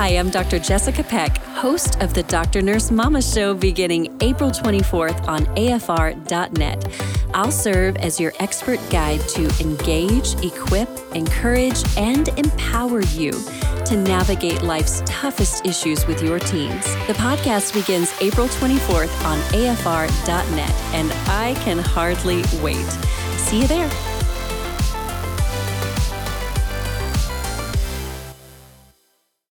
Hi, I'm Dr. Jessica Peck, host of the Dr. Nurse Mama Show beginning April 24th on AFR.net. I'll serve as your expert guide to engage, equip, encourage, and empower you to navigate life's toughest issues with your teens. The podcast begins April 24th on AFR.net, and I can hardly wait. See you there.